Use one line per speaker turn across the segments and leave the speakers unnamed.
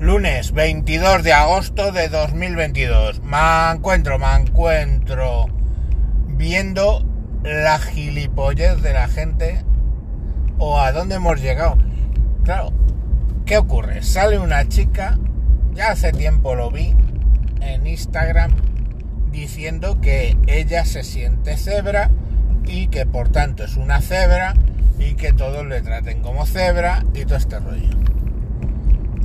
Lunes 22 de agosto de 2022. Me encuentro, me encuentro viendo la gilipollez de la gente o a dónde hemos llegado. Claro, ¿qué ocurre? Sale una chica, ya hace tiempo lo vi en Instagram, diciendo que ella se siente cebra y que por tanto es una cebra y que todos le traten como cebra y todo este rollo.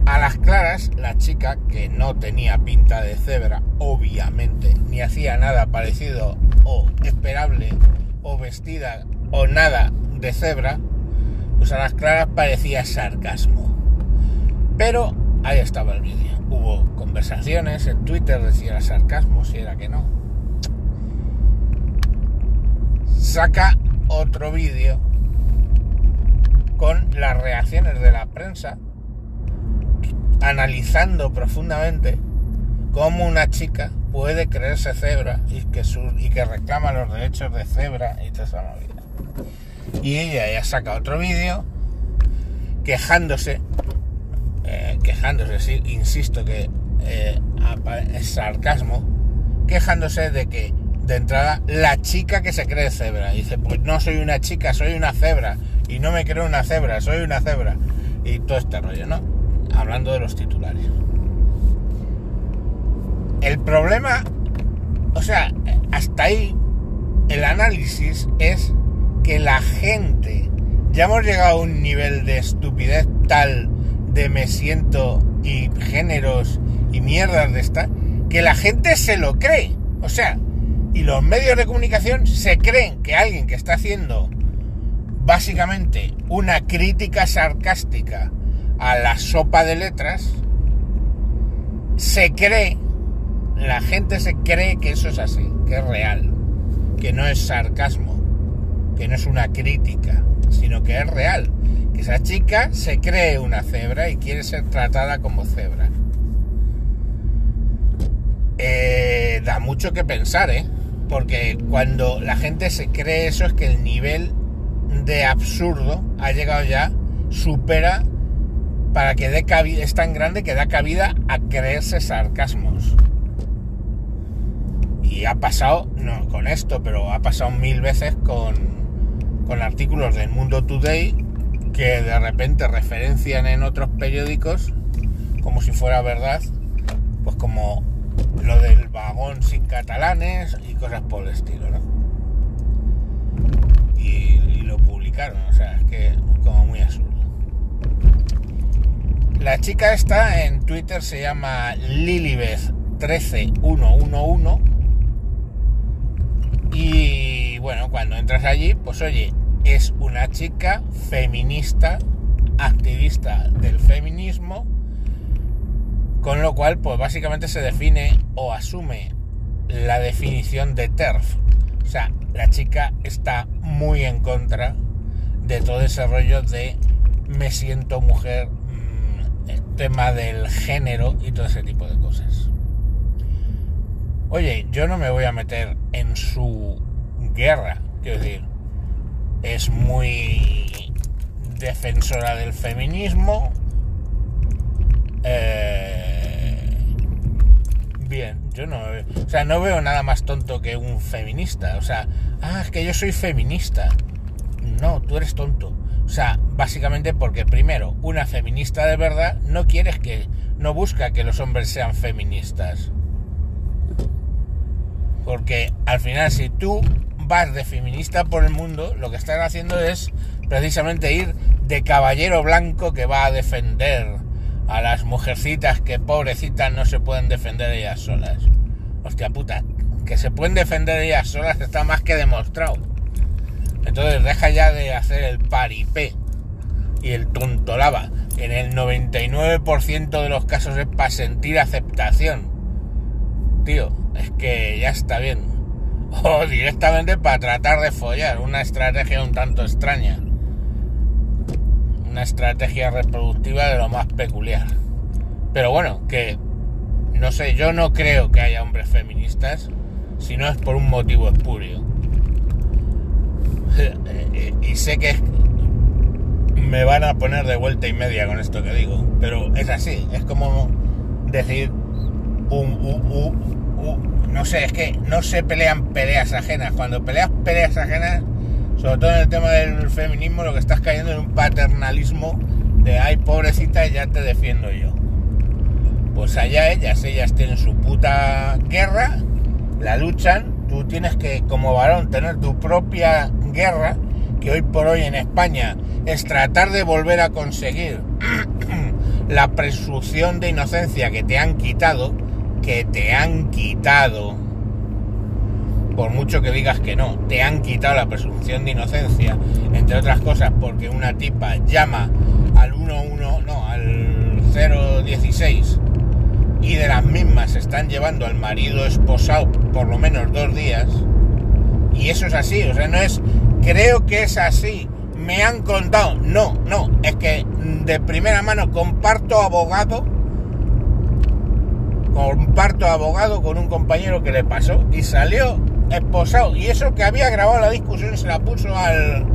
A las claras, la chica, que no tenía pinta de cebra, obviamente, ni hacía nada parecido o esperable, o vestida, o nada de cebra, pues a las claras parecía sarcasmo. Pero ahí estaba el vídeo. Hubo conversaciones en Twitter de si era sarcasmo, si era que no. Saca otro vídeo con las reacciones de la prensa analizando profundamente cómo una chica puede creerse cebra y que, y que reclama los derechos de cebra y toda esa movida. Y ella ya saca otro vídeo quejándose, eh, quejándose, insisto que eh, es sarcasmo, quejándose de que de entrada la chica que se cree cebra. Dice, pues no soy una chica, soy una cebra. Y no me creo una cebra, soy una cebra. Y todo este rollo, ¿no? Hablando de los titulares. El problema, o sea, hasta ahí el análisis es que la gente, ya hemos llegado a un nivel de estupidez tal de me siento y géneros y mierdas de esta, que la gente se lo cree. O sea, y los medios de comunicación se creen que alguien que está haciendo básicamente una crítica sarcástica a la sopa de letras, se cree, la gente se cree que eso es así, que es real, que no es sarcasmo, que no es una crítica, sino que es real, que esa chica se cree una cebra y quiere ser tratada como cebra. Eh, da mucho que pensar, ¿eh? Porque cuando la gente se cree eso es que el nivel de absurdo ha llegado ya, supera para que dé cabida, es tan grande que da cabida a creerse sarcasmos. Y ha pasado, no con esto, pero ha pasado mil veces con, con artículos del Mundo Today que de repente referencian en otros periódicos como si fuera verdad, pues como lo del vagón sin catalanes y cosas por el estilo, ¿no? Y, y lo publicaron, o sea, es que como muy absurdo. La chica esta en Twitter se llama Lilibeth13111 y bueno, cuando entras allí, pues oye, es una chica feminista, activista del feminismo, con lo cual pues básicamente se define o asume la definición de TERF. O sea, la chica está muy en contra de todo ese rollo de me siento mujer, el tema del género y todo ese tipo de cosas. Oye, yo no me voy a meter en su guerra, quiero decir, es muy defensora del feminismo. Eh, bien, yo no, o sea, no veo nada más tonto que un feminista. O sea, ah, es que yo soy feminista. No, tú eres tonto. O sea, básicamente porque primero, una feminista de verdad no quiere que, no busca que los hombres sean feministas. Porque al final si tú vas de feminista por el mundo, lo que estás haciendo es precisamente ir de caballero blanco que va a defender a las mujercitas que pobrecitas no se pueden defender ellas solas. Hostia puta, que se pueden defender ellas solas está más que demostrado. Entonces deja ya de hacer el paripé y el tontolaba. En el 99% de los casos es para sentir aceptación. Tío, es que ya está bien. O directamente para tratar de follar. Una estrategia un tanto extraña. Una estrategia reproductiva de lo más peculiar. Pero bueno, que no sé, yo no creo que haya hombres feministas si no es por un motivo espurio. Y sé que es me van a poner de vuelta y media con esto que digo. Pero es así, es como decir un, no sé, es que no se pelean peleas ajenas. Cuando peleas peleas ajenas, sobre todo en el tema del feminismo, lo que estás cayendo en un paternalismo de ay pobrecita, ya te defiendo yo. Pues allá ellas, ellas tienen su puta guerra, la luchan, tú tienes que como varón tener tu propia guerra, que hoy por hoy en España es tratar de volver a conseguir la presunción de inocencia que te han quitado, que te han quitado, por mucho que digas que no, te han quitado la presunción de inocencia, entre otras cosas porque una tipa llama al 11, no, al 016 y de las mismas están llevando al marido esposado por lo menos dos días, y eso es así, o sea, no es, creo que es así, me han contado. No, no, es que de primera mano comparto abogado, comparto abogado con un compañero que le pasó y salió esposado. Y eso que había grabado la discusión se la puso al,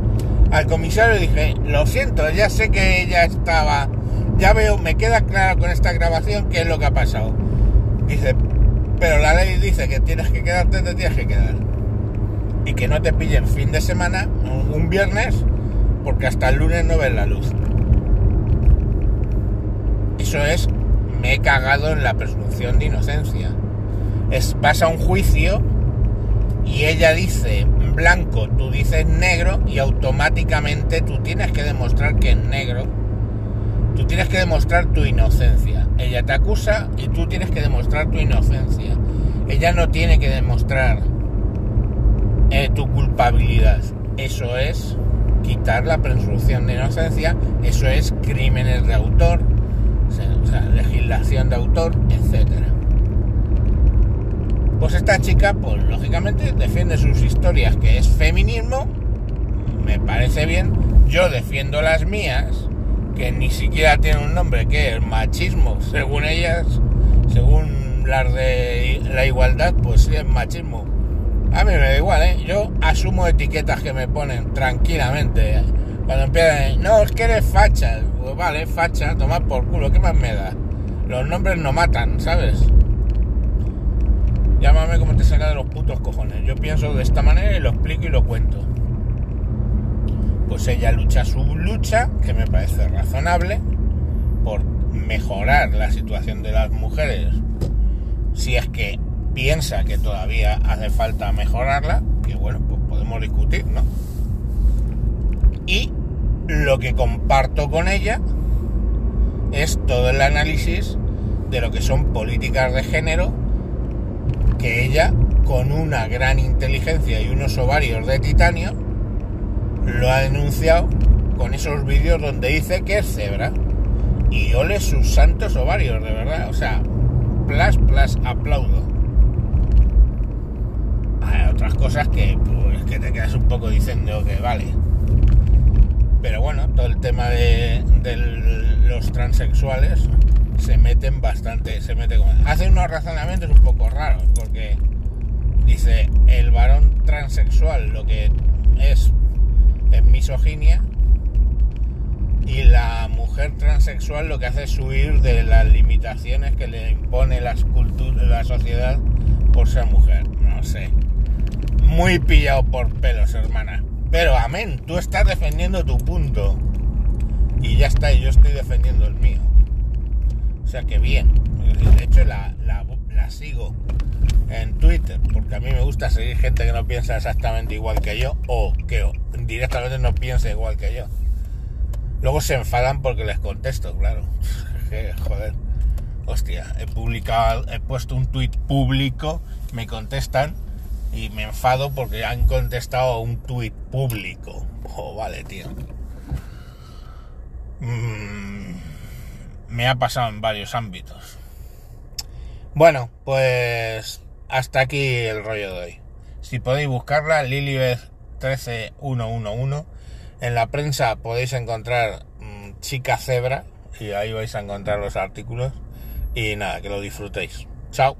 al comisario y dije, lo siento, ya sé que ella estaba, ya veo, me queda claro con esta grabación qué es lo que ha pasado. Dice, pero la ley dice que tienes que quedarte, te tienes que quedar. Y que no te pillen fin de semana, un viernes, porque hasta el lunes no ves la luz. Eso es, me he cagado en la presunción de inocencia. Es, vas a un juicio y ella dice blanco, tú dices negro y automáticamente tú tienes que demostrar que es negro. Tú tienes que demostrar tu inocencia. Ella te acusa y tú tienes que demostrar tu inocencia. Ella no tiene que demostrar tu culpabilidad. Eso es quitar la presunción de inocencia, eso es crímenes de autor, o sea, legislación de autor, etcétera. Pues esta chica, pues lógicamente defiende sus historias, que es feminismo, me parece bien, yo defiendo las mías, que ni siquiera tienen un nombre, que es machismo, según ellas, según las de la igualdad, pues sí es machismo a mí me da igual, ¿eh? Yo asumo etiquetas que me ponen tranquilamente. ¿eh? Cuando empiezan, no, es que eres facha. Pues vale, facha, tomar por culo, ¿qué más me da? Los nombres no matan, ¿sabes? Llámame como te saca de los putos cojones. Yo pienso de esta manera y lo explico y lo cuento. Pues ella lucha su lucha, que me parece razonable, por mejorar la situación de las mujeres. Si es que piensa que todavía hace falta mejorarla, que bueno, pues podemos discutir, ¿no? Y lo que comparto con ella es todo el análisis de lo que son políticas de género que ella, con una gran inteligencia y unos ovarios de titanio, lo ha denunciado con esos vídeos donde dice que es cebra. Y ole sus santos ovarios, de verdad. O sea, plus, plus, aplaudo otras cosas que, pues, que te quedas un poco diciendo que vale. Pero bueno, todo el tema de, los transexuales se meten bastante, se mete con... Hace unos razonamientos un poco raros, porque dice, el varón transexual lo que es es misoginia y la mujer transexual lo que hace es huir de las limitaciones que le impone las la sociedad por ser mujer. No sé muy pillado por pelos, hermana. Pero amén, tú estás defendiendo tu punto. Y ya está, y yo estoy defendiendo el mío. O sea que bien. De hecho, la, la, sigo en Twitter, porque a mí me gusta seguir gente que no piensa exactamente igual que yo, o que directamente no piensa igual que yo. Luego se enfadan porque les contesto, claro. Joder. Hostia, he publicado, he puesto un tweet público, me contestan y me enfado porque han contestado a un tuit público. Oh, vale, tío. Mm, me ha pasado en varios ámbitos. Bueno, pues hasta aquí el rollo de hoy. Si podéis buscarla, Lilibeth 13111. En la prensa podéis encontrar mm, Chica Cebra y ahí vais a encontrar los artículos. Y nada, que lo disfrutéis. Chao.